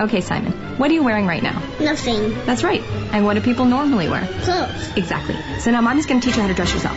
Okay, Simon, what are you wearing right now? Nothing. That's right. And what do people normally wear? Clothes. Exactly. So now mommy's going to teach you how to dress yourself.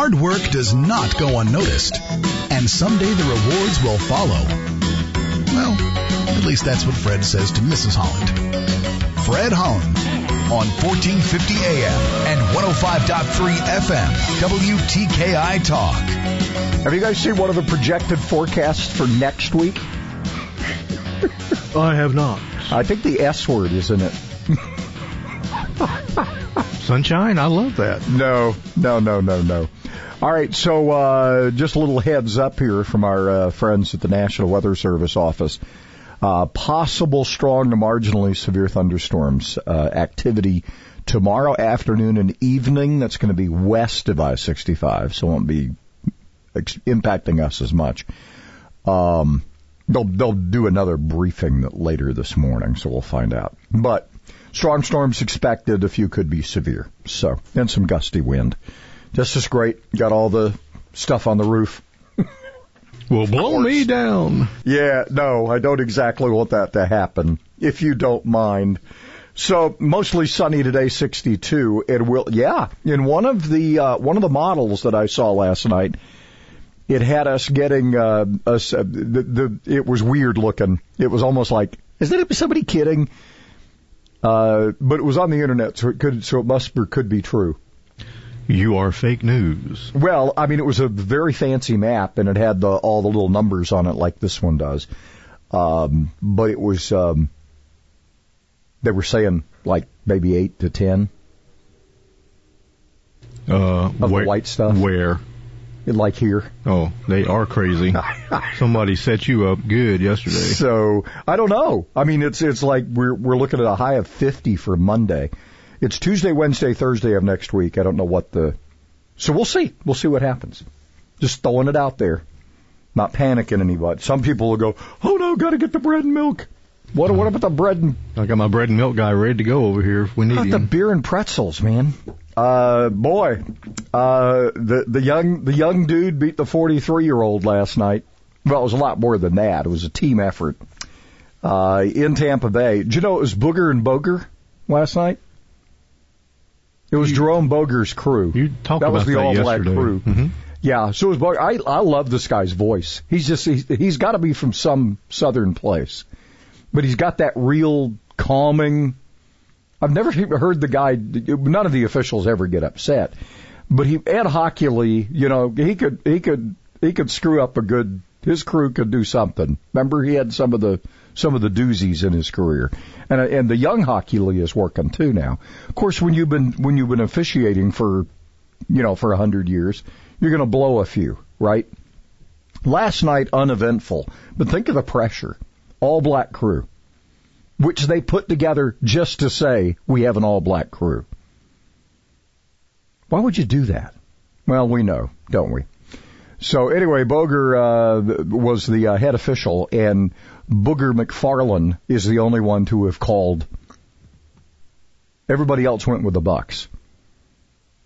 Hard work does not go unnoticed, and someday the rewards will follow. Well, at least that's what Fred says to Mrs. Holland. Fred Holland on 1450 AM and 105.3 FM, WTKI Talk. Have you guys seen one of the projected forecasts for next week? I have not. I think the S word is in it. Sunshine, I love that. No, no, no, no, no. All right, so uh, just a little heads up here from our uh, friends at the National Weather Service office. Uh, possible strong to marginally severe thunderstorms uh, activity tomorrow afternoon and evening. That's going to be west of I-65, so it won't be ex- impacting us as much. Um, they'll they'll do another briefing later this morning, so we'll find out. But strong storms expected. A few could be severe. So and some gusty wind. Just as great. Got all the stuff on the roof. Will blow me down. Yeah, no, I don't exactly want that to happen, if you don't mind. So mostly sunny today, 62. It will, yeah. In one of the uh, one of the models that I saw last night, it had us getting uh, us. Uh, the, the it was weird looking. It was almost like is that somebody kidding? Uh, but it was on the internet, so it could so it must or could be true. You are fake news. Well, I mean, it was a very fancy map, and it had the, all the little numbers on it, like this one does. Um, but it was, um, they were saying like maybe eight to ten Uh, of where, the white stuff, Where? like here. Oh, they are crazy. Somebody set you up good yesterday. So I don't know. I mean, it's it's like we're we're looking at a high of fifty for Monday. It's Tuesday, Wednesday, Thursday of next week. I don't know what the. So we'll see. We'll see what happens. Just throwing it out there. Not panicking anybody. Some people will go, "Oh no, got to get the bread and milk." What what about the bread and I got my bread and milk guy ready to go over here if we need about the beer and pretzels, man? Uh, boy, uh, the the young the young dude beat the 43 year old last night. Well, it was a lot more than that. It was a team effort uh, in Tampa Bay. Did you know it was Booger and Boger last night? It was Jerome Boger's crew. You talked that about was the that all black yesterday. crew. hmm Yeah, so it was Boger. I I love this guy's voice. He's just he's, he's got to be from some southern place, but he's got that real calming. I've never heard the guy. None of the officials ever get upset, but he Ed Hochuli, you know, he could he could he could screw up a good. His crew could do something. Remember, he had some of the some of the doozies in his career, and and the young Hochuli is working too now. Of course, when you've been when you've been officiating for, you know, for a hundred years, you're going to blow a few, right? Last night uneventful, but think of the pressure. All black crew which they put together just to say we have an all black crew. Why would you do that? Well, we know, don't we? So anyway, Boger uh, was the uh, head official, and Booger McFarland is the only one to have called. Everybody else went with the Bucks.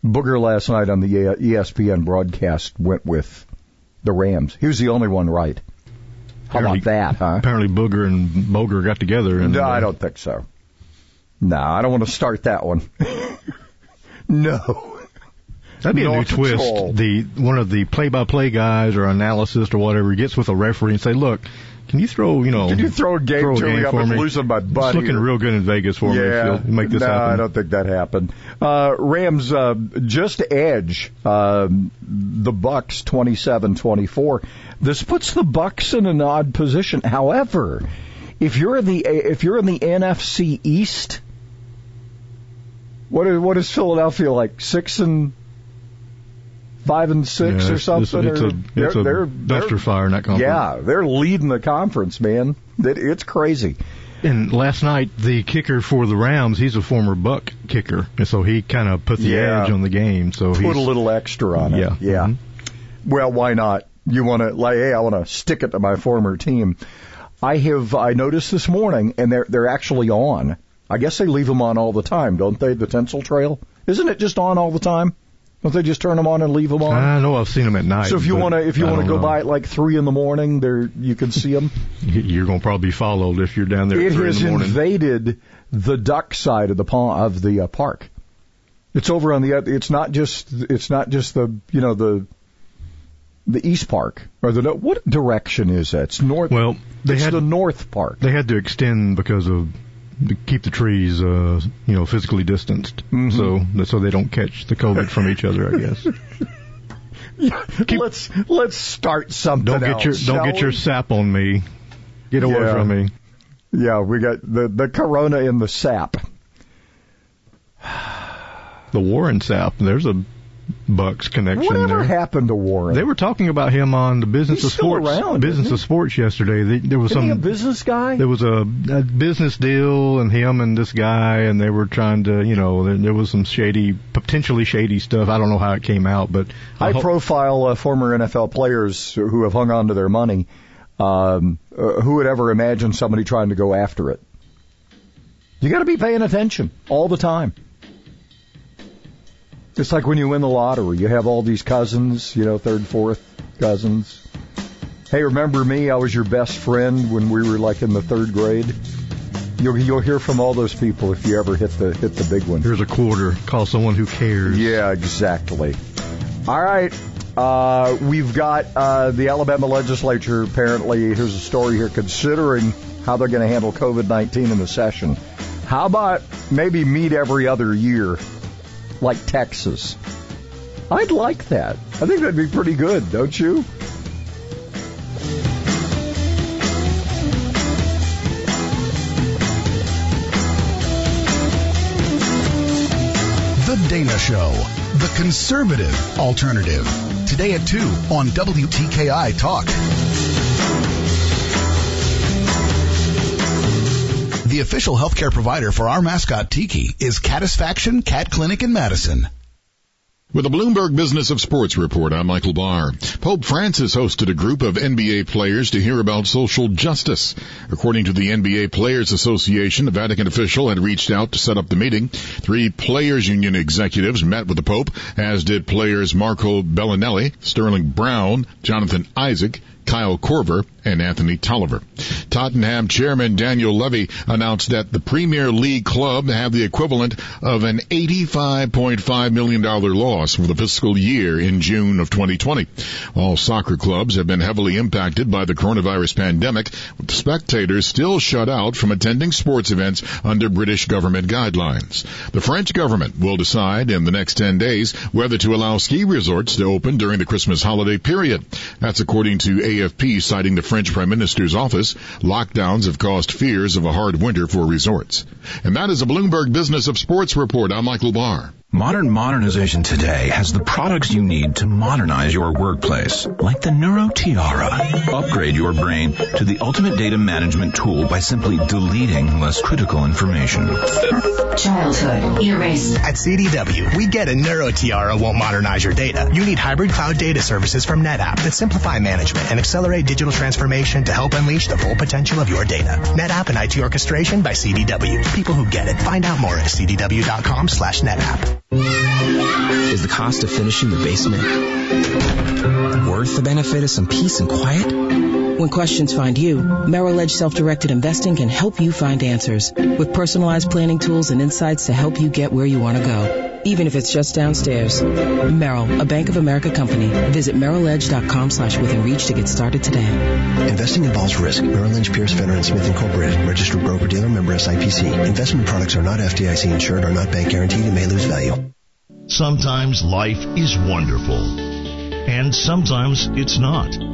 Booger last night on the E ESPN broadcast went with the Rams. He was the only one right. How about that, huh? Apparently, Booger and Boger got together and No, uh, I don't think so. No, I don't want to start that one. no. That'd be a new twist. The one of the play-by-play guys or analyst or whatever gets with a referee and say, "Look, can you throw, you know, Can you throw a game throw a to me? I'm losing my butt It's looking here. real good in Vegas for me. Yeah, you'll Make this no, happen. I don't think that happened. Uh, Rams uh, just edge um, the Bucks 27-24. This puts the Bucks in an odd position. However, if you're in the if you're in the NFC East, what is, what is Philadelphia like? Six and five and six Yeah, or something? It's, or- it's a, it's a they're, duster they're, fire in that conference. yeah, they're leading the conference, man. It, it's crazy. And last night, the kicker for the Rams, he's a former Buck kicker, and so he kind of put the Yeah. edge on the game. So Put he's a little extra on it. Yeah. Yeah. Mhm. Well, why not? You want to like, hey, I want to stick it to my former team. I have I noticed this morning, and they're they're actually on. I guess they leave them on all the time, don't they? The Tinsel Trail, isn't it just on all the time? Don't they just turn them on and leave them on? I know I've seen them at night. so if you want to if you want to go know. by at like three in the morning, there you can see them. you're going to probably be followed if you're down there it three in has the morning. invaded the duck side of the pond of the uh, park. It's over on the. It's not just. It's not just the. You know the. The east park or the what direction is that? It's north. well, they it's had the north park. they had to extend because of to keep the trees, uh, you know, physically distanced, Mhm. so so they don't catch the COVID from each other. I guess. let's let's start something. Don't get your don't get your sap on me. Get away Yeah. from me. Yeah, we got the the corona in the sap. The Warren sap. There's a Bucks connection Whatever there. happened to Warren? They were talking about him on the Business He's of Sports. around, Business of Sports yesterday. There was Isn't he a some. business guy? There was a, a business deal, and him and this guy, and they were trying to, you know, there, there was some shady, potentially shady stuff. I don't know how it came out, but I high hope- profile uh, former NFL players who have hung on to their money. Um, uh, who would ever imagine somebody trying to go after it? You got to be paying attention all the time. It's like when you win the lottery, you have all these cousins, you know, third, fourth cousins. Hey, remember me? I was your best friend when we were like in the third grade. You'll you'll hear from all those people if you ever hit the hit the big one. here's a quarter. Call someone who cares. Yeah, exactly. All right. Uh, we've got uh, the Alabama legislature. Apparently, here's a story here considering how they're going to handle COVID 19 in the session. How about maybe meet every other year, like Texas? I'd like that. I think that'd be pretty good, don't you? The Dana Show, the conservative alternative. Today at 2 on WTKI Talk. The official healthcare provider for our mascot Tiki is Catisfaction Cat Clinic in Madison. With the Bloomberg Business of Sports report, I'm Michael Barr. Pope Francis hosted a group of NBA players to hear about social justice. According to the NBA Players Association, a Vatican official had reached out to set up the meeting. Three players union executives met with the Pope, as did players Marco Belinelli, Sterling Brown, Jonathan Isaac, Kyle Korver, and Anthony Tolliver. Tottenham chairman Daniel Levy announced that the Premier League club had the equivalent of an $85.5 million loss for the fiscal year in June of 2020. All soccer clubs have been heavily impacted by the coronavirus pandemic, with spectators still shut out from attending sports events under British government guidelines. The French government will decide in the next 10 days whether to allow ski resorts to open during the Christmas holiday period. That's according to AFP citing the French Prime Minister's office. Lockdowns have caused fears of a hard winter for resorts. And that is a Bloomberg Business of Sports report. I'm Michael Barr. Modern modernization today has the products you need to modernize your workplace, like the Neuro Tiara. Upgrade your brain to the ultimate data management tool by simply deleting less critical information. Childhood erased. At CDW, we get it. NeuroTiara won't modernize your data. You need hybrid cloud data services from NetApp that simplify management and accelerate digital transformation to help unleash the full potential of your data. NetApp and IT orchestration by CDW. People who get it. Find out more at cdw.com slash NetApp. Is the cost of finishing the basement worth the benefit of some peace and quiet? When questions find you, Merrill Edge Self-Directed Investing can help you find answers with personalized planning tools and insights to help you get where you want to go, even if it's just downstairs. Merrill, a Bank of America company. Visit merrilledge.com slash within reach to get started today. Investing involves risk. Merrill Lynch, Pierce, Fenner, and Smith Incorporated. Registered broker-dealer member SIPC. Investment products are not FDIC insured, are not bank guaranteed, and may lose value. Sometimes life is wonderful. And sometimes it's not.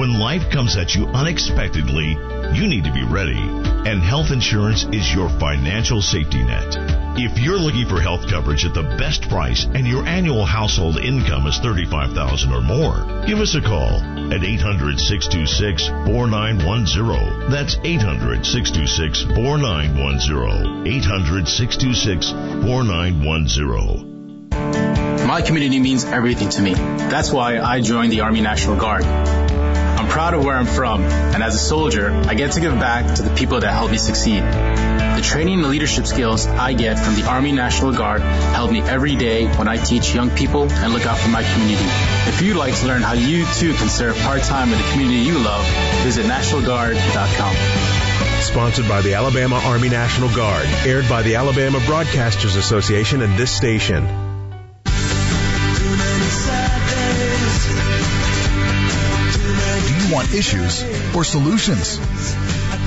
When life comes at you unexpectedly, you need to be ready, and health insurance is your financial safety net. If you're looking for health coverage at the best price and your annual household income is 35000 or more, give us a call at 800-626-4910. That's 800-626-4910. 800-626-4910. My community means everything to me. That's why I joined the Army National Guard. I'm proud of where I'm from, and as a soldier, I get to give back to the people that helped me succeed. The training and leadership skills I get from the Army National Guard help me every day when I teach young people and look out for my community. If you'd like to learn how you too can serve part-time in the community you love, visit nationalguard.com. Sponsored by the Alabama Army National Guard, aired by the Alabama Broadcasters Association and this station. Issues or solutions?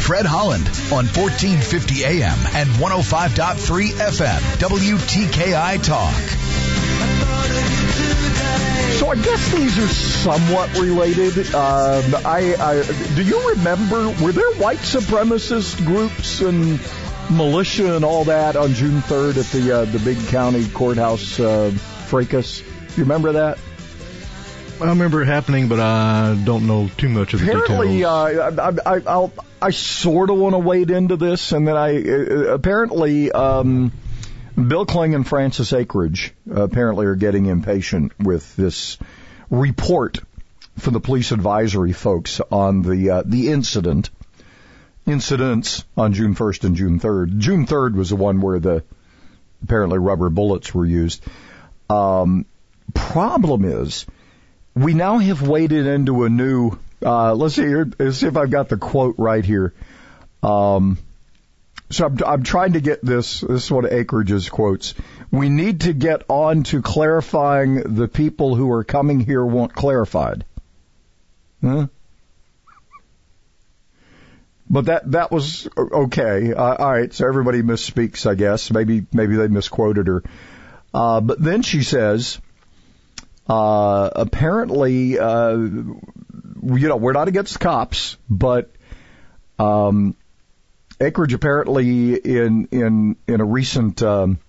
Fred Holland on 1450 AM and 105.3 FM, WTKI Talk. So I guess these are somewhat related. Um, I, I do you remember were there white supremacist groups and militia and all that on June 3rd at the uh, the big county courthouse uh, fracas? You remember that? I remember it happening, but I don't know too much of the Apparently, details. uh, I, I, I'll, sort of want to wade into this, and then I uh, apparently um, Bill Kling and Francis uh, apparently are getting impatient with this report from the police advisory folks on the uh, the incident incidents on June 1st and June 3rd. June 3rd was the one where the apparently rubber bullets were used. Um, problem is, we now have waded into a new. Uh, let's see here. Let's see if I've got the quote right here. Um, so I'm, I'm trying to get this. This is what Akridge's quotes. We need to get on to clarifying the people who are coming here want clarified. Huh? But that that was okay. Uh, all right, so everybody misspeaks, I guess. Maybe maybe they misquoted her. Uh, but then she says, uh, apparently, uh, you know, we're not against cops, but um, Akridge apparently in in in a recent um,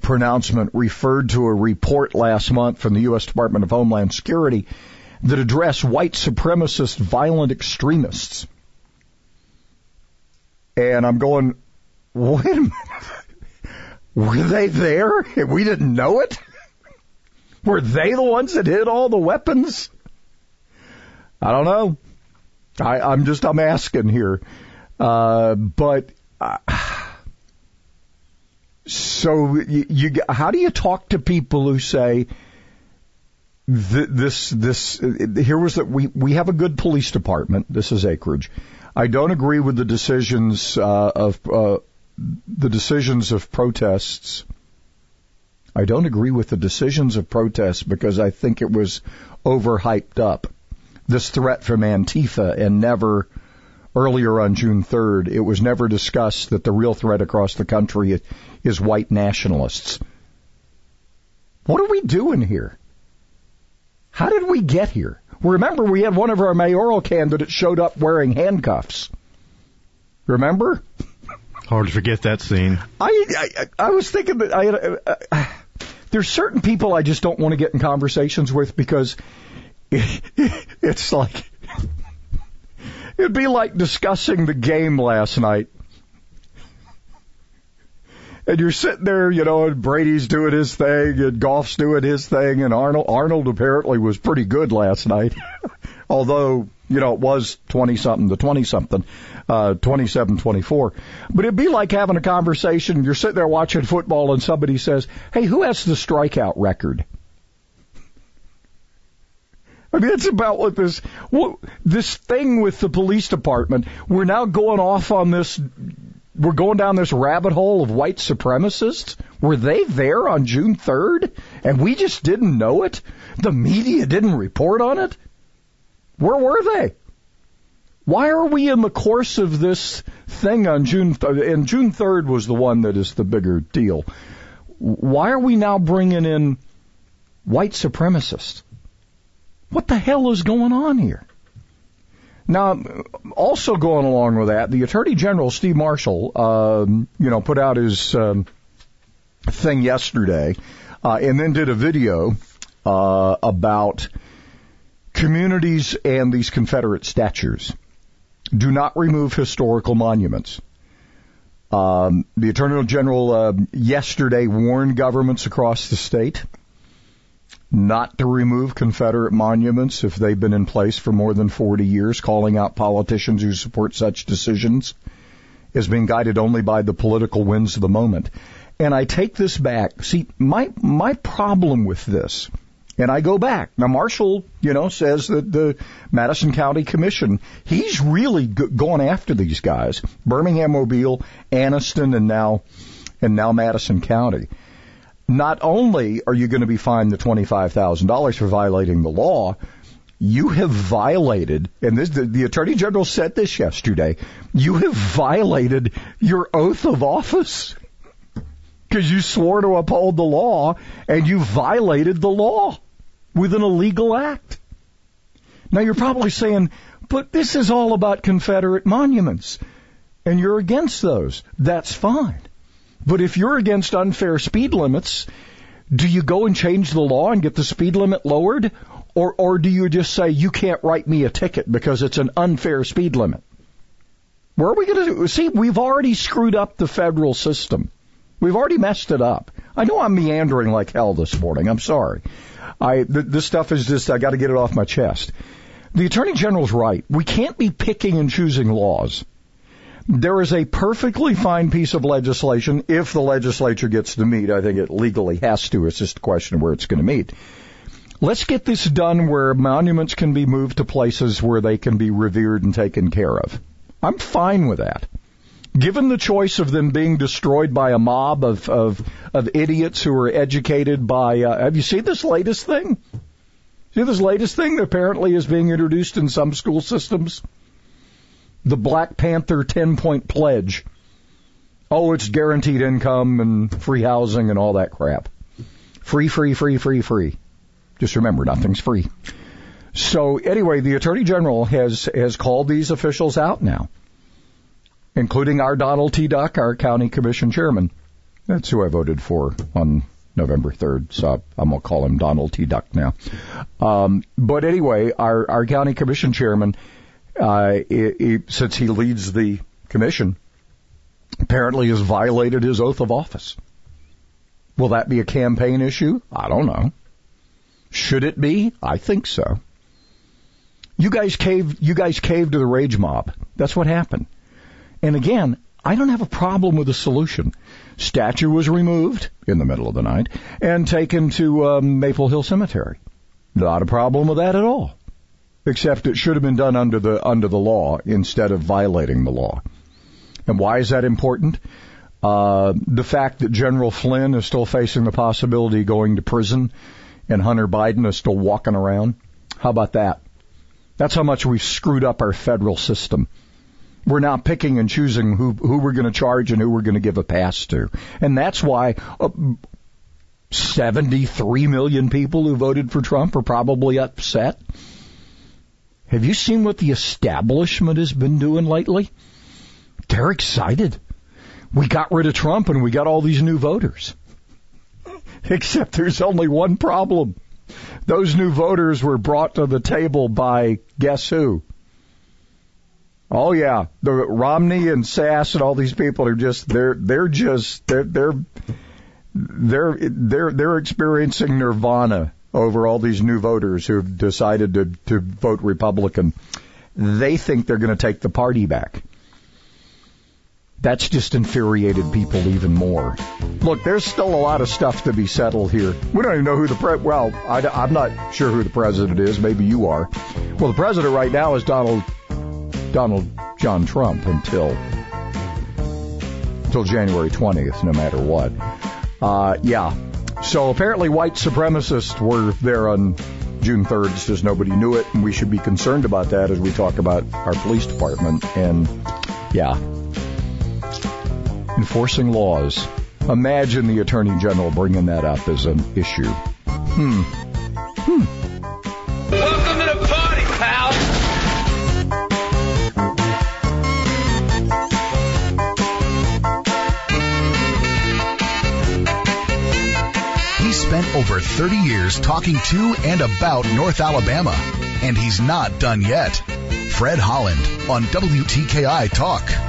pronouncement referred to a report last month from the U.S. Department of Homeland Security that addressed white supremacist violent extremists. And I'm going, wait a minute. Were they there we didn't know it? Were they the ones that hid all the weapons? I don't know. I, I'm just, I'm asking here. Uh, but, uh, so you, you, how do you talk to people who say, th- this, this, here was that we, we have a good police department. This is Akridge. I don't agree with the decisions, uh, of, uh, the decisions of protests. I don't agree with the decisions of protests because I think it was overhyped up. This threat from Antifa and never, earlier on June 3rd, it was never discussed that the real threat across the country is white nationalists. What are we doing here? How did we get here? Remember, we had one of our mayoral candidates showed up wearing handcuffs. Remember? Hard to forget that scene. I I, I was thinking that I had. Uh, there's certain people I just don't want to get in conversations with because it, it's like It'd be like discussing the game last night. And you're sitting there, you know, and Brady's doing his thing, and Goff's doing his thing, and Arnold Arnold apparently was pretty good last night. Although, you know, it was 20 something to 20 something, uh, 27 24. But it'd be like having a conversation. You're sitting there watching football, and somebody says, Hey, who has the strikeout record? I mean, it's about what this what, this thing with the police department. We're now going off on this. We're going down this rabbit hole of white supremacists. Were they there on June 3rd, and we just didn't know it? The media didn't report on it. Where were they? Why are we in the course of this thing on June? Th- and June 3rd was the one that is the bigger deal. Why are we now bringing in white supremacists? What the hell is going on here? Now, also going along with that, the Attorney General Steve Marshall, um, you know, put out his um, thing yesterday, uh, and then did a video uh, about communities and these Confederate statues. Do not remove historical monuments. Um, the Attorney General uh, yesterday warned governments across the state not to remove Confederate monuments if they've been in place for more than 40 years, calling out politicians who support such decisions as being guided only by the political winds of the moment. And I take this back. See, my, my problem with this, and I go back. Now, Marshall, you know, says that the Madison County Commission, he's really going after these guys. Birmingham, Mobile, Anniston, and now, and now Madison County not only are you going to be fined the $25,000 for violating the law, you have violated, and this, the, the Attorney General said this yesterday, you have violated your oath of office because you swore to uphold the law and you violated the law with an illegal act. Now you're probably saying, but this is all about Confederate monuments and you're against those. That's fine. But if you're against unfair speed limits, do you go and change the law and get the speed limit lowered? Or, or do you just say, you can't write me a ticket because it's an unfair speed limit? Where are we going to see? We've already screwed up the federal system. We've already messed it up. I know I'm meandering like hell this morning. I'm sorry. I th- this stuff is just I got to get it off my chest. The attorney general's right. We can't be picking and choosing laws. There is a perfectly fine piece of legislation if the legislature gets to meet. I think it legally has to. It's just a question of where it's going to meet. Let's get this done where monuments can be moved to places where they can be revered and taken care of. I'm fine with that. Given the choice of them being destroyed by a mob of, of, of idiots who are educated by, uh, have you seen this latest thing? See this latest thing that apparently is being introduced in some school systems? the Black Panther 10 point pledge. Oh, it's guaranteed income and free housing and all that crap. Free, free, free, free, free. Just remember, nothing's free. So anyway, the Attorney General has, has called these officials out now, including our Donald T. Duck, our County Commission Chairman. That's who I voted for on November 3rd, so I'm going to call him Donald T. Duck now. Um, but anyway, our, our County Commission Chairman uh, he, he, since he leads the commission, apparently has violated his oath of office. Will that be a campaign issue? I don't know. Should it be? I think so. You guys caved, you guys caved to the rage mob. That's what happened. And again, I don't have a problem with the solution. Statue was removed in the middle of the night and taken to um, Maple Hill Cemetery. Not a problem with that at all except it should have been done under the under the law instead of violating the law. And why is that important? Uh, the fact that General Flynn is still facing the possibility of going to prison and Hunter Biden is still walking around. How about that? That's how much we've screwed up our federal system. We're now picking and choosing who who we're going to charge and who we're going to give a pass to, and that's why. Uh, 73 million people who voted for Trump are probably upset. Have you seen what the establishment has been doing lately? They're excited. We got rid of Trump and we got all these new voters. Except there's only one problem. Those new voters were brought to the table by guess who? Oh yeah, the Romney and Sasse and all these people are just they're they're just they're they're they're they're they're experiencing nirvana over all these new voters who've decided to to vote Republican. They think they're going to take the party back. That's just infuriated people even more. Look, there's still a lot of stuff to be settled here. We don't even know who the pre- well, I, I'm not sure who the president is. Maybe you are. Well, the president right now is Donald Donald John Trump until until January 20th, no matter what. Uh, yeah. So apparently, white supremacists were there on June 3rd. says nobody knew it, and we should be concerned about that as we talk about our police department. And yeah, enforcing laws. Imagine the Attorney General bringing that up as an issue. Hmm. Hmm. Over 30 years talking to and about North Alabama, and he's not done yet. Fred Holland on WTKI Talk.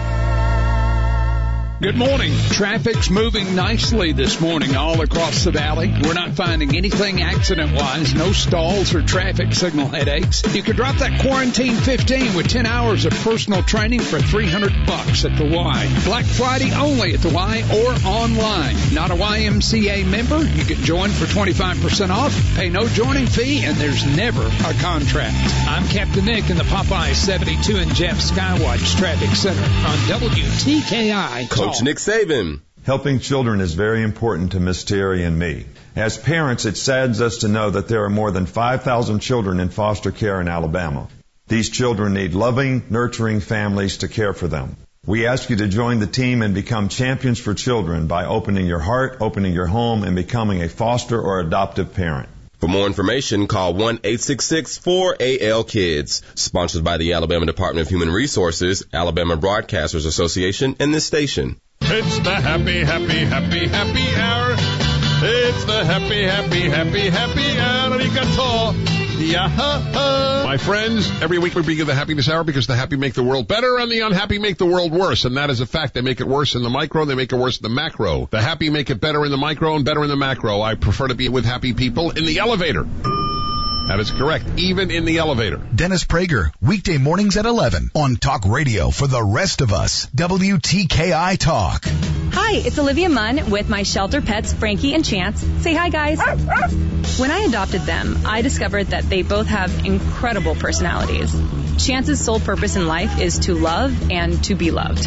Good morning. Traffic's moving nicely this morning all across the valley. We're not finding anything accident wise, no stalls or traffic signal headaches. You could drop that quarantine 15 with 10 hours of personal training for 300 bucks at the Y. Black Friday only at the Y or online. Not a YMCA member? You can join for 25% off, pay no joining fee, and there's never a contract. I'm Captain Nick in the Popeye 72 and Jeff Skywatch Traffic Center on WTKI. Coach Nick Saban. Helping children is very important to Miss Terry and me. As parents, it saddens us to know that there are more than 5,000 children in foster care in Alabama. These children need loving, nurturing families to care for them. We ask you to join the team and become champions for children by opening your heart, opening your home, and becoming a foster or adoptive parent. For more information, call 1-866-4AL-KIDS. Sponsored by the Alabama Department of Human Resources, Alabama Broadcasters Association, and this station. It's the happy, happy, happy, happy hour. It's the happy, happy, happy, happy hour. Yeah. My friends, every week we begin the happiness hour because the happy make the world better and the unhappy make the world worse. And that is a fact. They make it worse in the micro, they make it worse in the macro. The happy make it better in the micro and better in the macro. I prefer to be with happy people in the elevator. That is correct, even in the elevator. Dennis Prager, weekday mornings at 11 on Talk Radio for the rest of us. WTKI Talk. Hi, it's Olivia Munn with my shelter pets, Frankie and Chance. Say hi, guys. When I adopted them, I discovered that they both have incredible personalities. Chance's sole purpose in life is to love and to be loved.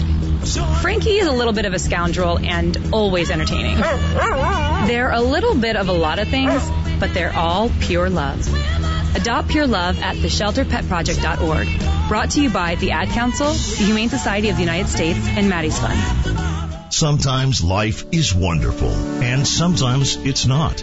Frankie is a little bit of a scoundrel and always entertaining. They're a little bit of a lot of things, but they're all pure love. Adopt Pure Love at theshelterpetproject.org. Brought to you by the Ad Council, the Humane Society of the United States, and Maddie's Fund. Sometimes life is wonderful, and sometimes it's not.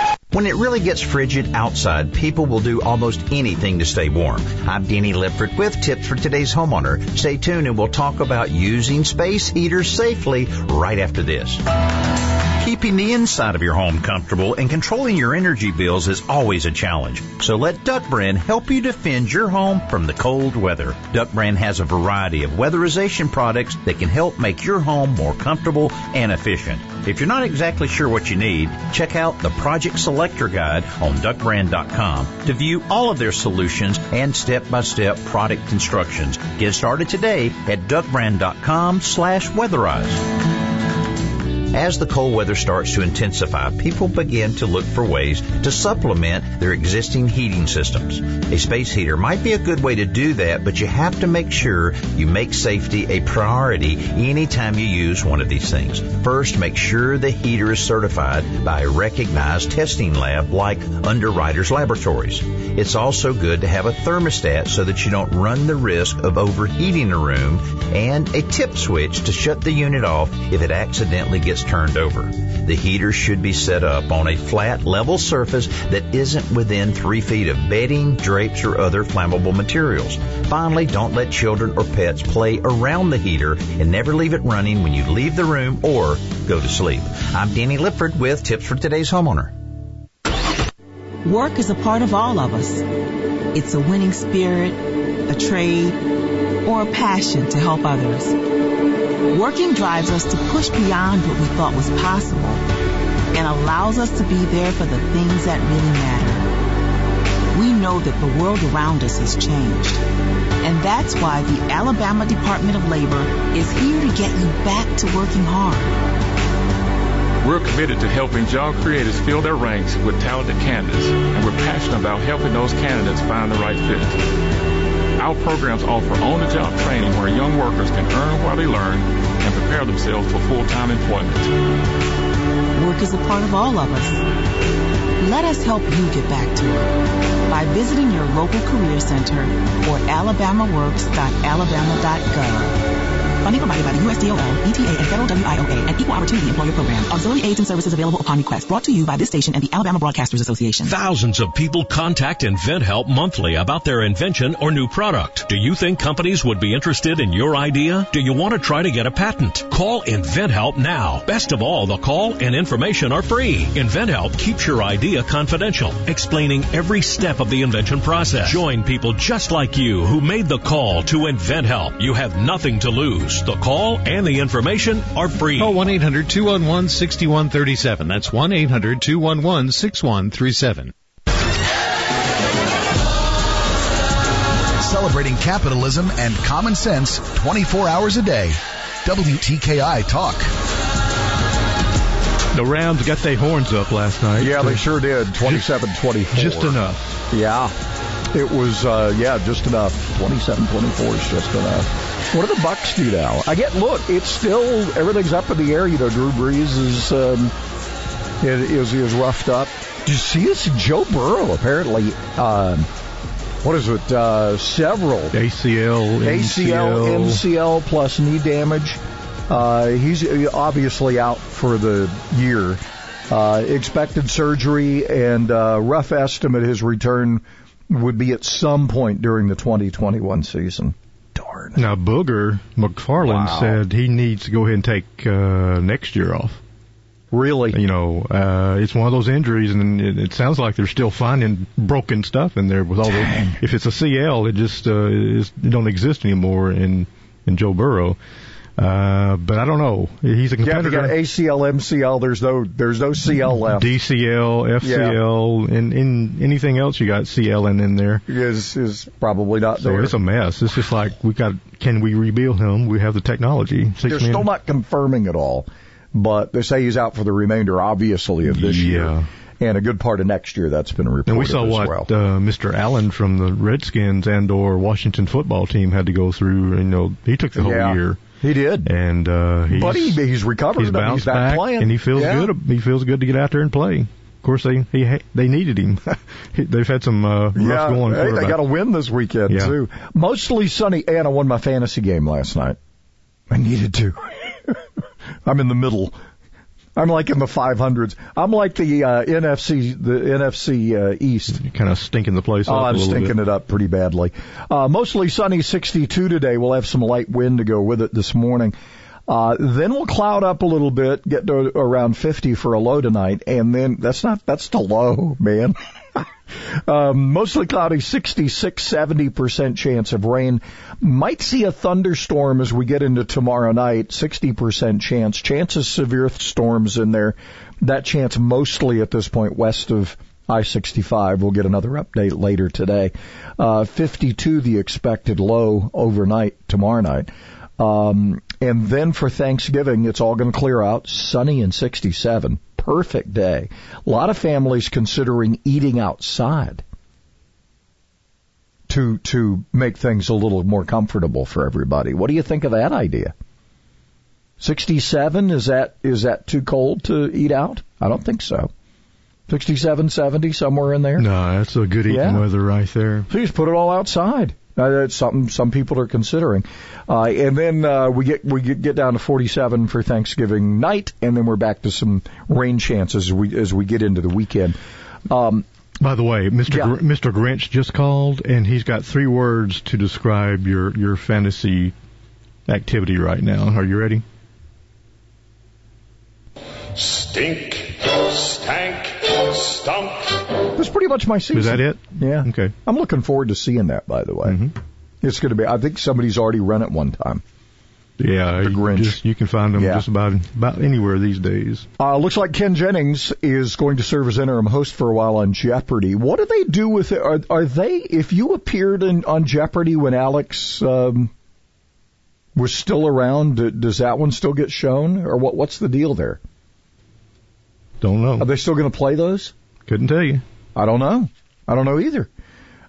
When it really gets frigid outside, people will do almost anything to stay warm. I'm Danny Lipford with tips for today's homeowner. Stay tuned and we'll talk about using space heaters safely right after this. Keeping the inside of your home comfortable and controlling your energy bills is always a challenge. So let Duck Brand help you defend your home from the cold weather. Duck Brand has a variety of weatherization products that can help make your home more comfortable and efficient. If you're not exactly sure what you need, check out the Project Selector Guide on duckbrand.com to view all of their solutions and step-by-step product instructions. Get started today at duckbrand.com slash weatherize. As the cold weather starts to intensify, people begin to look for ways to supplement their existing heating systems. A space heater might be a good way to do that, but you have to make sure you make safety a priority anytime you use one of these things. First, make sure the heater is certified by a recognized testing lab like Underwriters Laboratories. It's also good to have a thermostat so that you don't run the risk of overheating a room and a tip switch to shut the unit off if it accidentally gets turned over. The heater should be set up on a flat, level surface that isn't within three feet of bedding, drapes, or other flammable materials. Finally, don't let children or pets play around the heater and never leave it running when you leave the room or go to sleep. I'm Danny Lipford with Tips for Today's Homeowner. Work is a part of all of us. It's a winning spirit, a trade, or a passion to help others. Working drives us to push beyond what we thought was possible and allows us to be there for the things that really matter. We know that the world around us has changed. And that's why the Alabama Department of Labor is here to get you back to working hard. We're committed to helping job creators fill their ranks with talented candidates, and we're passionate about helping those candidates find the right fit. Our programs offer on-the-job training where young workers can earn while they learn and prepare themselves for full-time employment. Work is a part of all of us. Let us help you get back to it by visiting your local career center or alabamaworks.alabama.gov. Funding provided by the USDOL, ETA, and Federal WIOA and Equal Opportunity Employer Program. Auxiliary aids and services available upon request. Brought to you by this station and the Alabama Broadcasters Association. Thousands of people contact InventHelp monthly about their invention or new product. Do you think companies would be interested in your idea? Do you want to try to get a patent? Call InventHelp now. Best of all, the call and information are free. InventHelp keeps your idea confidential, explaining every step of the invention process. Join people just like you who made the call to InventHelp. You have nothing to lose. The call and the information are free. Call 1 800 211 6137. That's 1 800 211 6137. Celebrating capitalism and common sense 24 hours a day. WTKI Talk. The Rams got their horns up last night. Yeah, they sure did. 27-24. Just enough. Yeah. It was, uh, yeah, just enough. 27-24 is just enough. What do the Bucks do now? I get, look, it's still, everything's up in the air. You know, Drew Brees is, um, is, is roughed up. Did you see this? Joe Burrow apparently, um, what is it? Uh, several ACL, ACL, MCL plus knee damage. Uh, he's obviously out for the year. Uh, expected surgery and uh, rough estimate his return would be at some point during the 2021 season. Darn. Now Booger McFarland Wow. said he needs to go ahead and take uh, next year off. Really? You know, uh, it's one of those injuries, and it, it sounds like they're still finding broken stuff in there. With all the, if it's a CL, it just uh, is, it don't exist anymore in in Joe Burrow. Uh, but I don't know. He's a competitor. Yeah, you got ACL, MCL, there's no there's no CL left. DCL, FCL, and in anything else you got CL in, in there. Is is probably not So there. it's a mess. It's just like we got. Can we rebuild him? We have the technology. Six They're million- still not confirming it all, but they say he's out for the remainder, obviously, of this year. And a good part of next year that's been reported And we saw as what well. uh, Mr. Allen from the Redskins and or Washington football team had to go through. You know, he took the whole Yeah, year. He did, and uh, he's, but he, he's recovered. he's bounced back, back, playing, and he feels Yeah. good. He feels good to get out there and play. Of course, they he they needed him. They've had some uh, rough Yeah, going. hey, they got to win this weekend Yeah. too. Mostly sunny, and I won my fantasy game last night. I needed to. I'm in the middle. I'm like in the 500s. I'm like the uh, NFC, the NFC uh, East. kind of stinking the place Oh, I'm stinking bit. it up pretty badly. Uh, mostly sunny, 62 today. We'll have some light wind to go with it this morning. Uh, then we'll cloud up a little bit, get to around 50 for a low tonight, and then that's not, that's the low, man. um, mostly cloudy, 66, 70% chance of rain. Might see a thunderstorm as we get into tomorrow night, 60% chance. Chance of severe storms in there. That chance mostly at this point west of I-65. We'll get another update later today. Uh, 52 the expected low overnight tomorrow night. Um, And then for Thanksgiving, it's all going to clear out, sunny and 67. Perfect day. A lot of families considering eating outside to to make things a little more comfortable for everybody. What do you think of that idea? 67 is that is that too cold to eat out? I don't think so. 67, 70 somewhere in there. No, that's a good eating Yeah. weather right there. So you just put it all outside. Uh, that's something some people are considering. Uh, and then uh, we get we get, get down to 47 for Thanksgiving night, and then we're back to some rain chances as we as we get into the weekend. Um, By the way, Mr. Yeah. Gr- Mr. Grinch just called, and he's got three words to describe your your fantasy activity right now. Are you ready? Stink, stank, stunk. that's pretty much my season. Is that it? Yeah. Okay. I'm looking forward to seeing that. By the way, Mm-hmm. it's going to be. I think somebody's already run it one time. Yeah, you, Grinch. Just, you can find them Yeah. just about about anywhere these days. Uh, looks like Ken Jennings is going to serve as interim host for a while on Jeopardy. What do they do with it? Are, are they, if you appeared in, on Jeopardy when Alex um, was still around, d- does that one still get shown? Or what? what's the deal there? Don't know. Are they still going to play those? Couldn't tell you. I don't know. I don't know either.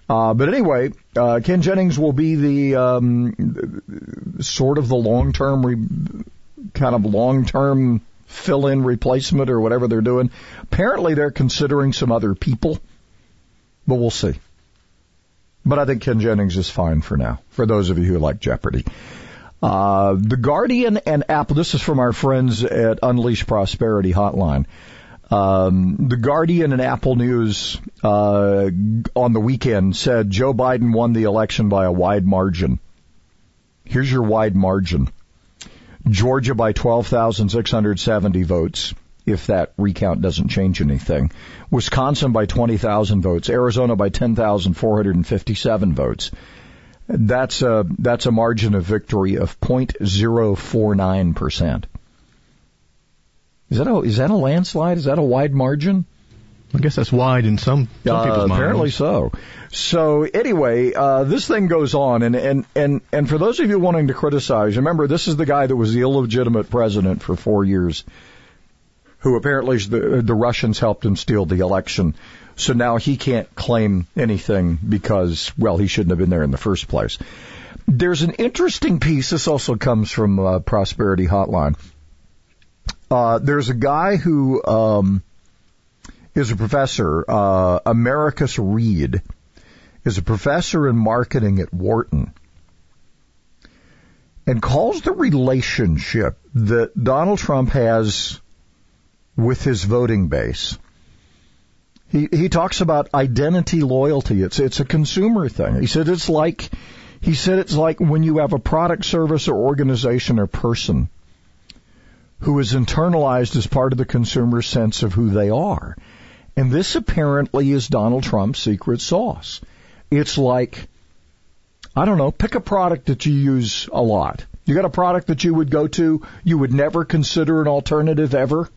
Uh, but anyway, uh, Ken Jennings will be the um, sort of the long-term, re- kind of long-term fill-in replacement or whatever they're doing. Apparently, they're considering some other people, but we'll see. But I think Ken Jennings is fine for now. For those of you who like Jeopardy. Uh, the Guardian and Apple. This is from our friends at Unleash Prosperity Hotline. Um, the Guardian and Apple News uh, on the weekend said Joe Biden won the election by a wide margin. Here's your wide margin: Georgia by 12,670 votes, if that recount doesn't change anything. Wisconsin by 20,000 votes. Arizona by 10,457 votes. That's a that's a margin of victory of 0.049 percent. Is that a is that a landslide? Is that a wide margin? I guess that's wide in some, some Uh, people's apparently minds. so. So anyway, uh, this thing goes on, and, and and and for those of you wanting to criticize, remember this is the guy that was the illegitimate president for four years, who apparently the the Russians helped him steal the election. So now he can't claim anything because well he shouldn't have been there in the first place. There's an interesting piece. This also comes from uh, Prosperity Hotline. Uh, there's a guy who. Um, is a professor, uh, Americus Reed, is a professor in marketing at Wharton, and calls the relationship that Donald Trump has with his voting base. He he talks about identity loyalty. It's it's a consumer thing. He said it's like he said it's like when you have a product, service, or organization or person who is internalized as part of the consumer's sense of who they are. And this apparently is Donald Trump's secret sauce. It's like, I don't know, pick a product that you use a lot. You got a product that you would go to, you would never consider an alternative ever?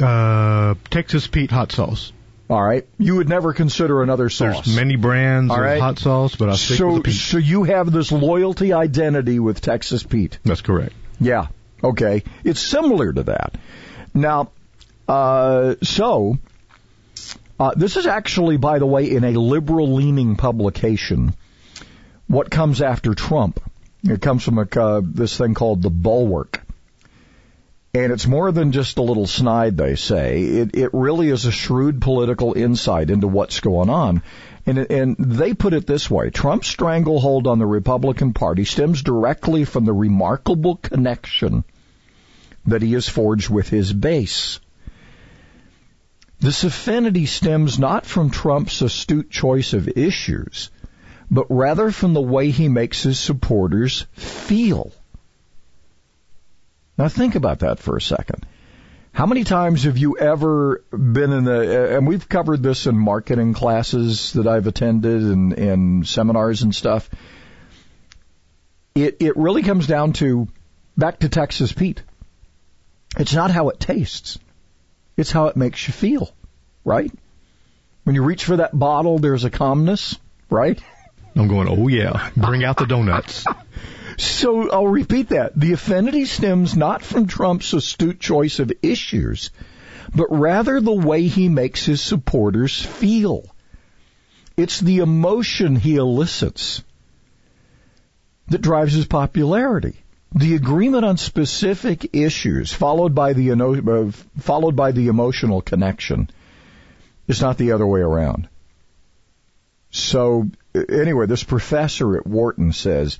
Uh, Texas Pete hot sauce. All right. You would never consider another sauce. There's many brands All of hot sauce, but I stick so, with the Pete. so you have this loyalty identity with Texas Pete. That's correct. Yeah. Okay. It's similar to that. Now, uh, so, uh, this is actually, by the way, in a liberal leaning publication. What comes after Trump? It comes from a, uh, this thing called the Bulwark. And it's more than just a little snide, they say. It, it really is a shrewd political insight into what's going on. And, and they put it this way. Trump's stranglehold on the Republican Party stems directly from the remarkable connection that he has forged with his base. This affinity stems not from Trump's astute choice of issues, but rather from the way he makes his supporters feel. Now think about that for a second. How many times have you ever been in the, and we've covered this in marketing classes that I've attended and, and seminars and stuff. It, it really comes down to, back to Texas Pete. It's not how it tastes. It's how it makes you feel, right? When you reach for that bottle, there's a calmness, right? I'm going, oh yeah, bring out the donuts. So I'll repeat that. The affinity stems not from Trump's astute choice of issues, but rather the way he makes his supporters feel. It's the emotion he elicits that drives his popularity. The agreement on specific issues followed by the uh, followed by the emotional connection is not the other way around. So anyway, this professor at Wharton says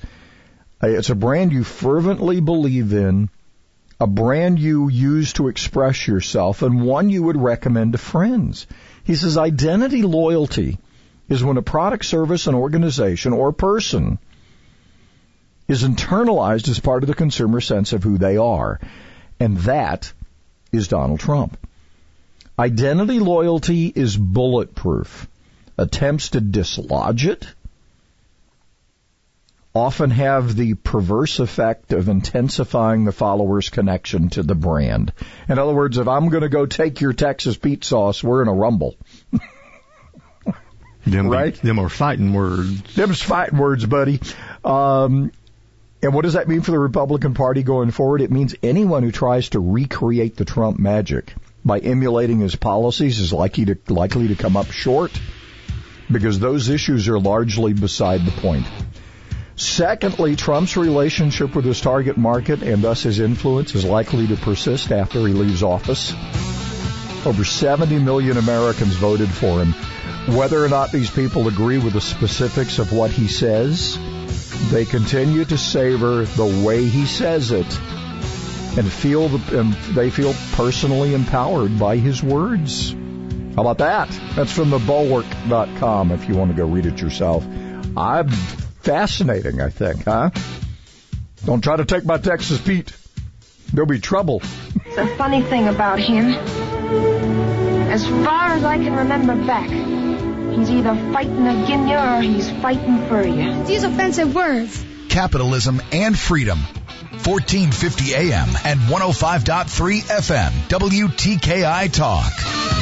it's a brand you fervently believe in, a brand you use to express yourself, and one you would recommend to friends. He says identity loyalty is when a product, service, an organization, or person is internalized as part of the consumer sense of who they are. And that is Donald Trump. Identity loyalty is bulletproof. Attempts to dislodge it often have the perverse effect of intensifying the follower's connection to the brand. In other words, if I'm going to go take your Texas Pete sauce, we're in a rumble. them, right? Them are fighting words. Them's fighting words, buddy. Um, and what does that mean for the Republican Party going forward? It means anyone who tries to recreate the Trump magic by emulating his policies is likely to likely to come up short because those issues are largely beside the point. Secondly, Trump's relationship with his target market and thus his influence is likely to persist after he leaves office. Over 70 million Americans voted for him. Whether or not these people agree with the specifics of what he says, they continue to savor the way he says it and feel the, and they feel personally empowered by his words. How about that? That's from the bulwark.com if you want to go read it yourself. I'm fascinating, I think, huh? Don't try to take my Texas Pete. There'll be trouble. The funny thing about him, as far as I can remember back, he's either fighting against you or he's fighting for you. These offensive words. Capitalism and freedom. 1450 AM and 105.3 FM. WTKI Talk.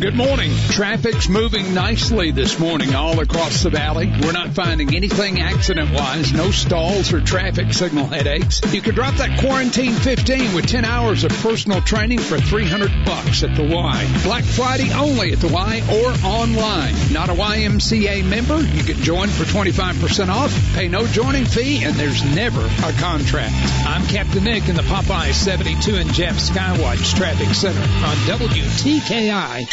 Good morning. Traffic's moving nicely this morning all across the valley. We're not finding anything accident wise, no stalls or traffic signal headaches. You can drop that quarantine 15 with 10 hours of personal training for 300 bucks at the Y. Black Friday only at the Y or online. Not a YMCA member? You can join for 25% off, pay no joining fee, and there's never a contract. I'm Captain Nick in the Popeye 72 and Jeff Skywatch Traffic Center on WTKI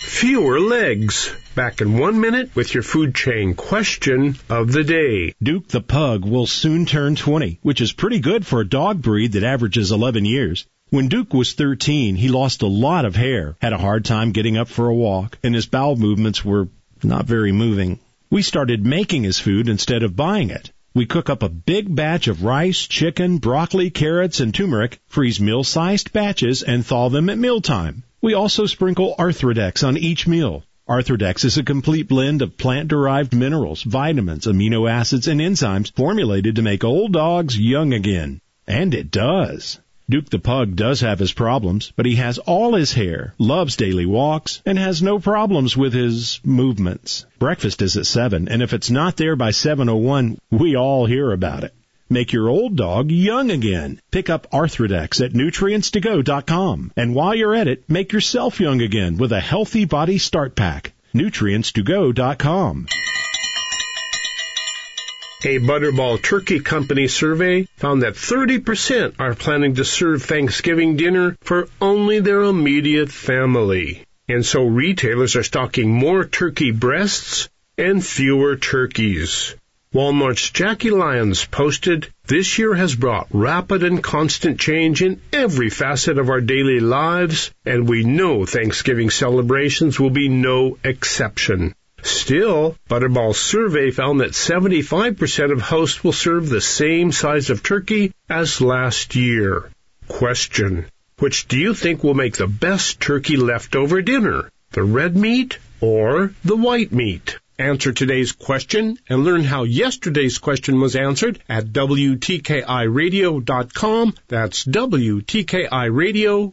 Fewer legs. Back in one minute with your food chain question of the day. Duke the Pug will soon turn 20, which is pretty good for a dog breed that averages 11 years. When Duke was 13, he lost a lot of hair, had a hard time getting up for a walk, and his bowel movements were not very moving. We started making his food instead of buying it. We cook up a big batch of rice, chicken, broccoli, carrots, and turmeric, freeze meal-sized batches, and thaw them at mealtime. We also sprinkle Arthrodex on each meal. Arthrodex is a complete blend of plant-derived minerals, vitamins, amino acids, and enzymes formulated to make old dogs young again. And it does. Duke the Pug does have his problems, but he has all his hair, loves daily walks, and has no problems with his movements. Breakfast is at 7, and if it's not there by 7.01, we all hear about it. Make your old dog young again. Pick up Arthrodex at nutrients2go.com. And while you're at it, make yourself young again with a healthy body start pack. nutrientstogo.com. A Butterball Turkey Company survey found that 30% are planning to serve Thanksgiving dinner for only their immediate family. And so retailers are stocking more turkey breasts and fewer turkeys. Walmart's Jackie Lyons posted, This year has brought rapid and constant change in every facet of our daily lives, and we know Thanksgiving celebrations will be no exception. Still, Butterball's survey found that 75% of hosts will serve the same size of turkey as last year. Question. Which do you think will make the best turkey leftover dinner? The red meat or the white meat? Answer today's question and learn how yesterday's question was answered at WTKIRadio.com. That's WTKIRadio.com.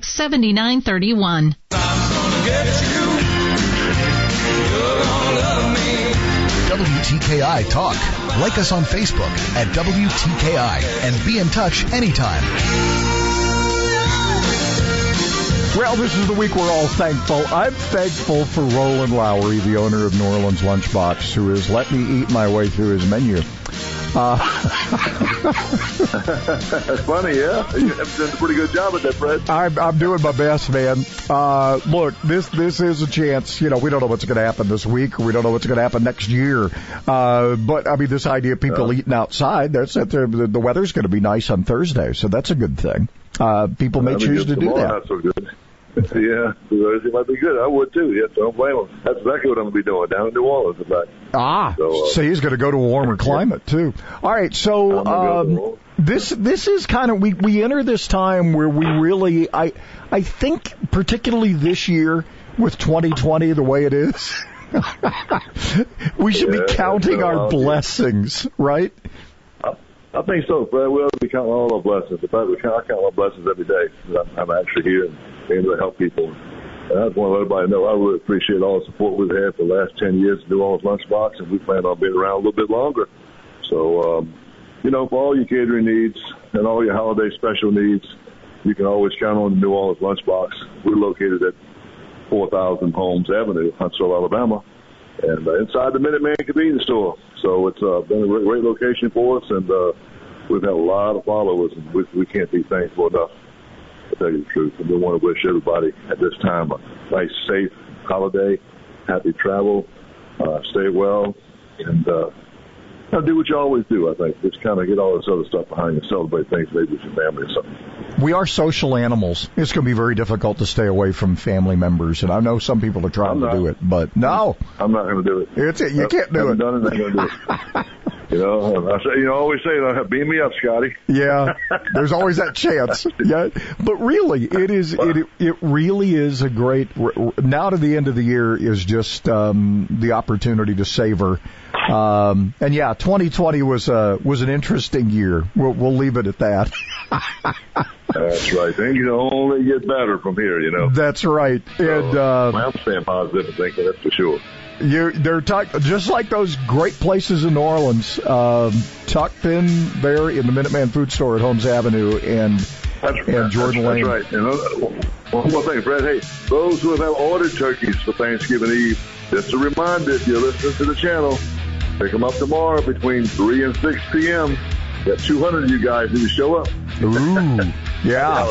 800-526-7931. WTKI Talk. Like us on Facebook at WTKI and be in touch anytime. Well, this is the week we're all thankful. I'm thankful for Roland Lowry, the owner of New Orleans Lunchbox, who has let me eat my way through his menu. Uh, That's funny, yeah. You have done a pretty good job at that, Fred. I'm, I'm doing my best, man. Uh, look, this this is a chance. You know, we don't know what's going to happen this week, we don't know what's going to happen next year. Uh, but I mean, this idea of people eating outside, that's that the, the weather's going to be nice on Thursday, so that's a good thing. Uh, people may choose to do that. Not so good. yeah, it might be good. I would too. Yes, don't blame them. That's exactly what I'm going to be doing down in New Orleans. Fact. Ah, So, uh, so he's going to go to a warmer climate too. All right, so um, this this is kind of we we enter this time where we really I I think particularly this year with 2020 the way it is, we should Yeah, be counting it's been a our blessings, right? I think so, Fred. We ought to be counting all our blessings. In fact, we count, I count my blessings every day. I'm actually here and able to help people. And I just want to let everybody know I really appreciate all the support we've had for the last 10 years at New Orleans Lunchbox, and we plan on being around a little bit longer. So, um, you know, for all your catering needs and all your holiday special needs, you can always count on the New Orleans Lunchbox. We're located at 4000 Holmes Avenue, Huntsville, Alabama, and uh, inside the Minuteman Convenience Store. So it's uh, been a great, great location for us, and uh, we've had a lot of followers, and we, we can't be thankful enough. Tell you the truth, and we want to wish everybody at this time a nice, safe holiday, happy travel, uh, stay well, and uh, now do what you always do. I think just kind of get all this other stuff behind you, celebrate things maybe with your family or something. We are social animals. It's going to be very difficult to stay away from family members, and I know some people are trying I'm to not. do it, but no, I'm not going to do it. It's it. You Nope, can't do it. Done it, ain't going to do it. You know, I say, you know, always say, beam me up, Scotty. Yeah, there's always that chance. Yeah, but really, it is it it really is a great. Now to the end of the year is just um, the opportunity to savor. Um, and yeah, 2020 was uh, was an interesting year. We'll, we'll leave it at that. That's right. Things can only get better from here, you know. That's right. And uh, I'm staying positive and thinking that's for sure. You, they're just like those great places in New Orleans, um, tucked in there in the Minuteman Food Store at Holmes Avenue and and Jordan that's, Lane. That's right. And uh, one more thing, Fred. Hey, those who have ordered turkeys for Thanksgiving Eve, just a reminder: if you're listening to the channel, pick them up tomorrow between three and six p.m. Got 200 of you guys to show up. Ooh, yeah.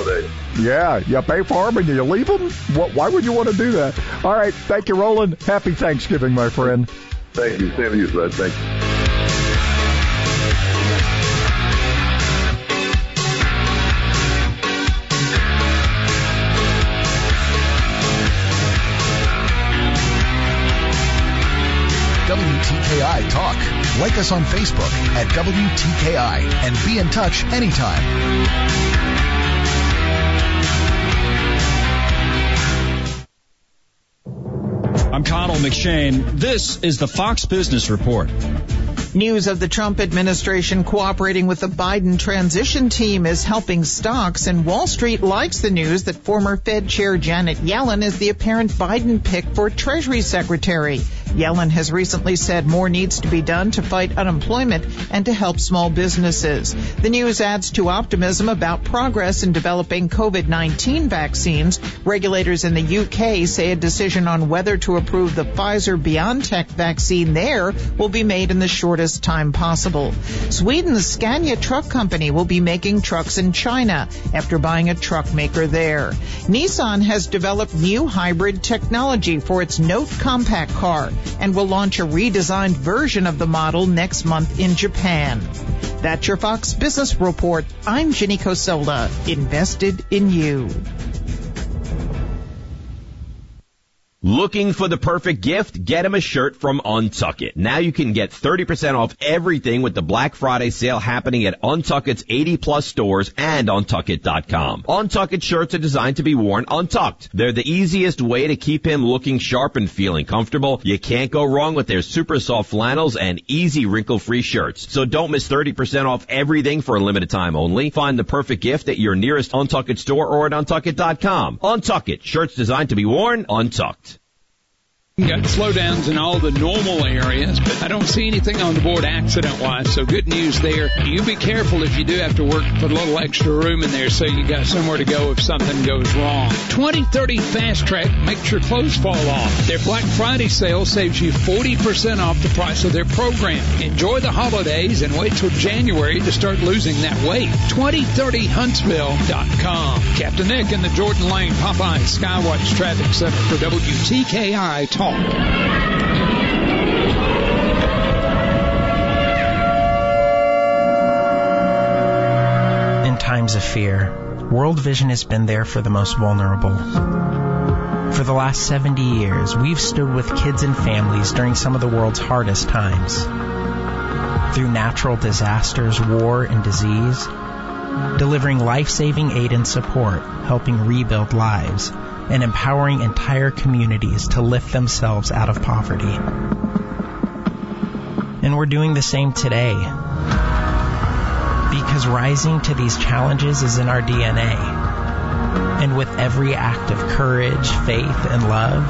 Holiday. Yeah, you pay for them and you leave them. What, why would you want to do that? All right, thank you, Roland. Happy Thanksgiving, my friend. Thank you. Same to you, Fred. Thank you. WTKI Talk. Like us on Facebook at WTKI and be in touch anytime. I'm Connell McShane. This is the Fox Business Report. News of the Trump administration cooperating with the Biden transition team is helping stocks, and Wall Street likes the news that former Fed Chair Janet Yellen is the apparent Biden pick for Treasury Secretary. Yellen has recently said more needs to be done to fight unemployment and to help small businesses. The news adds to optimism about progress in developing COVID-19 vaccines. Regulators in the UK say a decision on whether to approve the Pfizer BioNTech vaccine there will be made in the shortest time possible. Sweden's Scania truck company will be making trucks in China after buying a truck maker there. Nissan has developed new hybrid technology for its Note compact car and will launch a redesigned version of the model next month in Japan. That's your Fox Business Report. I'm Ginny Coselda, invested in you. Looking for the perfect gift? Get him a shirt from Untuck It. Now you can get 30% off everything with the Black Friday sale happening at Untuck It's 80 plus stores and untuckit.com. Untuck It shirts are designed to be worn untucked. They're the easiest way to keep him looking sharp and feeling comfortable. You can't go wrong with their super soft flannels and easy wrinkle free shirts. So don't miss 30% off everything for a limited time only. Find the perfect gift at your nearest Untuck It store or at untuckit.com. Untuck It. Shirts designed to be worn untucked. Got slowdowns in all the normal areas, but I don't see anything on the board accident wise, so good news there. You be careful if you do have to work, put a little extra room in there so you got somewhere to go if something goes wrong. 2030 Fast Track makes your clothes fall off. Their Black Friday sale saves you 40% off the price of their program. Enjoy the holidays and wait till January to start losing that weight. 2030huntsville.com. Captain Nick in the Jordan Lane Popeye Skywatch Traffic Center for WTKI Talk. In times of fear, World Vision has been there for the most vulnerable. For the last 70 years, we've stood with kids and families during some of the world's hardest times. Through natural disasters, war, and disease, delivering life-saving aid and support, helping rebuild lives, and empowering entire communities to lift themselves out of poverty. And we're doing the same today. Because rising to these challenges is in our DNA. And with every act of courage, faith, and love,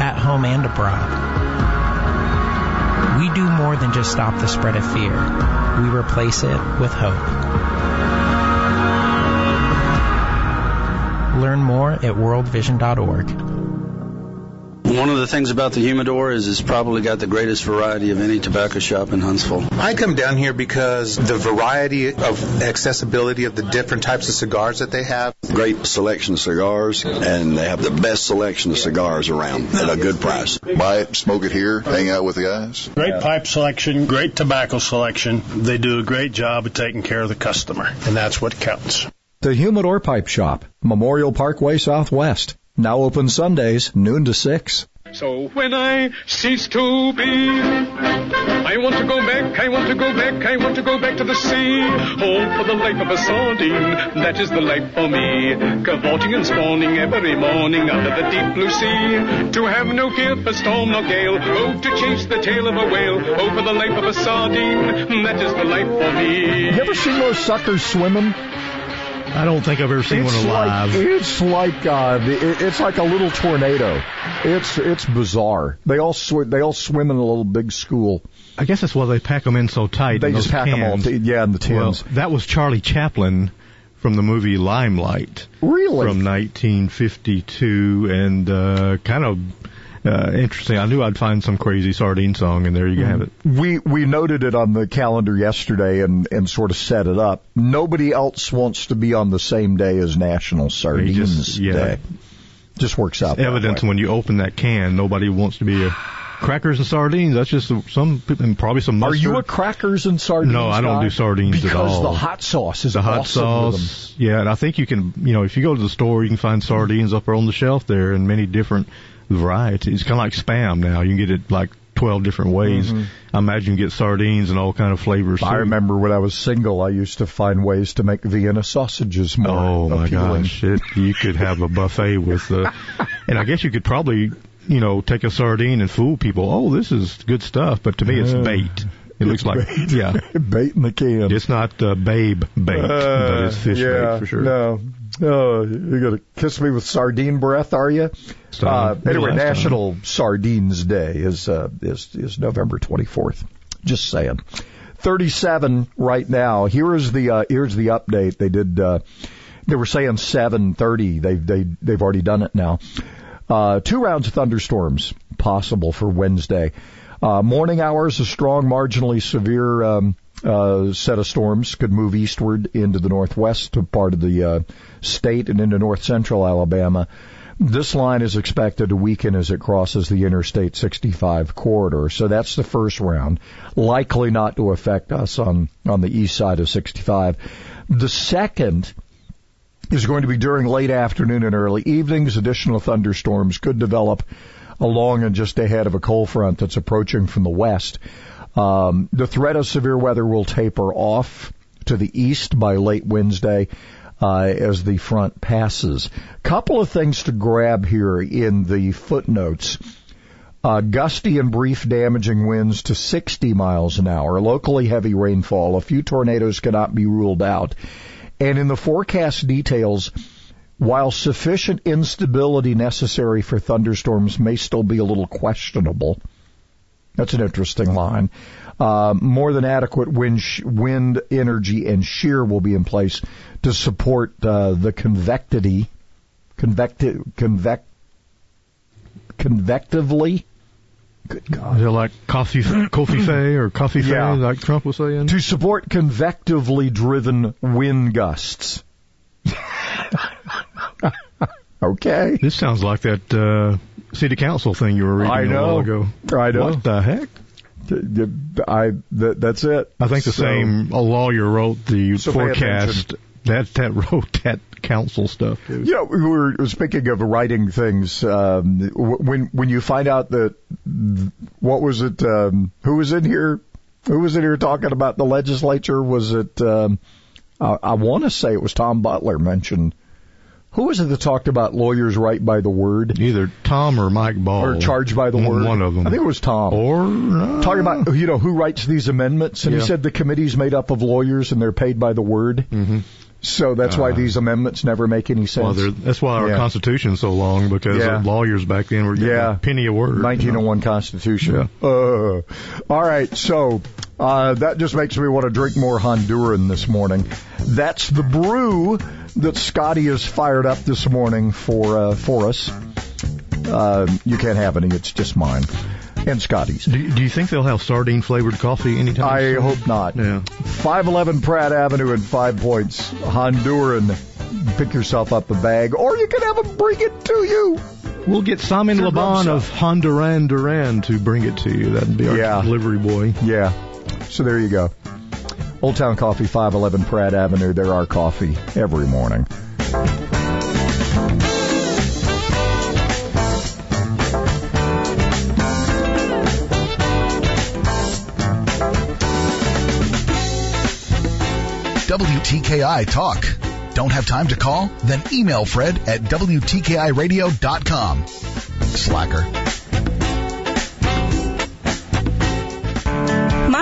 at home and abroad, we do more than just stop the spread of fear. We replace it with hope. Learn more at worldvision.org. One of the things about the humidor is it's probably got the greatest variety of any tobacco shop in Huntsville. I come down here because the variety of accessibility of the different types of cigars that they have. Great selection of cigars, and they have the best selection of cigars around at a good price. Buy it, smoke it here, hang out with the guys. Great pipe selection, great tobacco selection. They do a great job of taking care of the customer, and that's what counts. The Humidor Pipe Shop, Memorial Parkway Southwest. Now open Sundays, noon to 6. So when I cease to be, I want to go back, I want to go back, I want to go back to the sea. Home for the life of a sardine, that is the life for me. Cavorting and spawning every morning under the deep blue sea. To have no fear for storm nor gale, oh, to chase the tail of a whale. Oh, for the life of a sardine, that is the life for me. You ever seen those suckers swimming? I don't think I've ever seen it's one alive. Like, it's like uh, it's like a little tornado. It's it's bizarre. They all sw- they all swim in a little big school. I guess that's why they pack them in so tight. They just pack cans. them all. T- yeah, in the tins. Well, that was Charlie Chaplin from the movie Limelight. Really? From 1952, and uh, kind of uh, interesting. I knew I'd find some crazy sardine song, and there you have it. We we noted it on the calendar yesterday and and sort of set it up. Nobody else wants to be on the same day as National Sardines just, yeah. Day. Just works out. Evidence when you open that can, nobody wants to be a crackers and sardines. That's just some and probably some mustard. Are you a crackers and sardines? No, I don't guy? do sardines because at all. Because the hot sauce is the hot awesome sauce. Yeah, and I think you can, you know, if you go to the store, you can find sardines up on the shelf there in many different varieties. It's kind of like spam now. You can get it like 12 different ways. Mhm. I imagine you get sardines and all kind of flavors. I too. remember when I was single, I used to find ways to make Vienna sausages more Oh my appealing. gosh, it, you could have a buffet with the, and I guess you could probably, you know, take a sardine and fool people. Oh, this is good stuff, but to me it's bait. It looks like, bait. yeah, bait in the can. it's not uh, babe bait, but it's fish yeah, bait for sure. No, Oh, you're gonna kiss me with sardine breath, are you? Uh, anyway, time. National Sardines Day is uh, is is November 24th. Just saying. 37 right now. Here is the uh, here's the update. They did. Uh, they were saying 7:30. They they they've already done it now. Uh, two rounds of thunderstorms possible for Wednesday. Uh, morning hours, a strong, marginally severe um, uh, set of storms could move eastward into the northwest part of the uh, state and into north central Alabama. This line is expected to weaken as it crosses the Interstate 65 corridor. So that's the first round. Likely not to affect us on, on the east side of 65. The second is going to be during late afternoon and early evenings. Additional thunderstorms could develop along and just ahead of a cold front that's approaching from the west. Um, the threat of severe weather will taper off to the east by late Wednesday uh, as the front passes. Couple of things to grab here in the footnotes. Uh, gusty and brief damaging winds to 60 miles an hour, locally heavy rainfall, a few tornadoes cannot be ruled out. And in the forecast details, while sufficient instability necessary for thunderstorms may still be a little questionable, that's an interesting line. Uh, more than adequate wind, sh- wind energy and shear will be in place to support uh, the convectivity, convecti- convec- convectively. Good God. Is it like coffee, coffee fay or coffee fay, Yeah. like Trump was saying? To support convectively driven wind gusts. okay. This sounds like that uh, city council thing you were reading I a know. while ago. I know. What the heck? I that, that's it. I think the So- same a lawyer wrote the So forecast. That that wrote that council stuff too. You know, we were speaking of writing things. Um, when when you find out that what was it? Um, who was in here? Who was in here talking about the legislature? Was it? Um, I, I want to say it was Tom Butler mentioned. Who was it that talked about lawyers right by the word? Either Tom or Mike Ball. Or charged by the One- word. One of them. I think it was Tom. Or uh, Talking about you know who writes these amendments, and Yeah. he said the committee's made up of lawyers and they're paid by the word. Mm-hmm. So that's why Uh, these amendments never make any sense. Well, that's why our Yeah. Constitution's so long because Yeah. lawyers back then were getting Yeah. a penny a word. 1901 Constitution. Uh, all right, so uh, that just makes me want to drink more Honduran this morning. That's the brew that Scotty has fired up this morning for uh, for us. Uh, you can't have any; it's just mine and Scotty's. Do, do you think they'll have sardine flavored coffee anytime? I soon? hope not. Yeah. 511 Pratt Avenue in Five Points, Honduran. Pick yourself up a bag, or you can have them bring it to you. We'll get Simon Sure, Le Bon of Honduran Duran to bring it to you. That'd be our Yeah. delivery boy. Yeah. So there you go. Old Town Coffee, 511 Pratt Avenue. There are coffee every morning. WTKI Talk. Don't have time to call? Then email Fred at WTKIRadio.com. Slacker.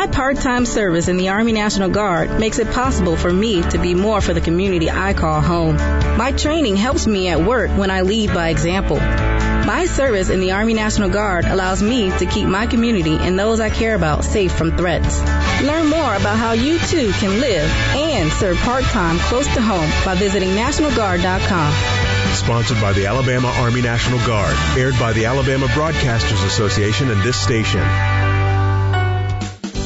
My part-time service in the Army National Guard makes it possible for me to be more for the community I call home. My training helps me at work when I lead by example. My service in the Army National Guard allows me to keep my community and those I care about safe from threats. Learn more about how you too can live and serve part-time close to home by visiting NationalGuard.com. Sponsored by the Alabama Army National Guard. Aired by the Alabama Broadcasters Association and this station.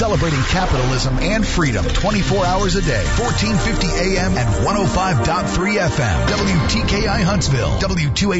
Celebrating capitalism and freedom 24 hours a day, 1450 AM and 105.3 FM. WTKI Huntsville. W2H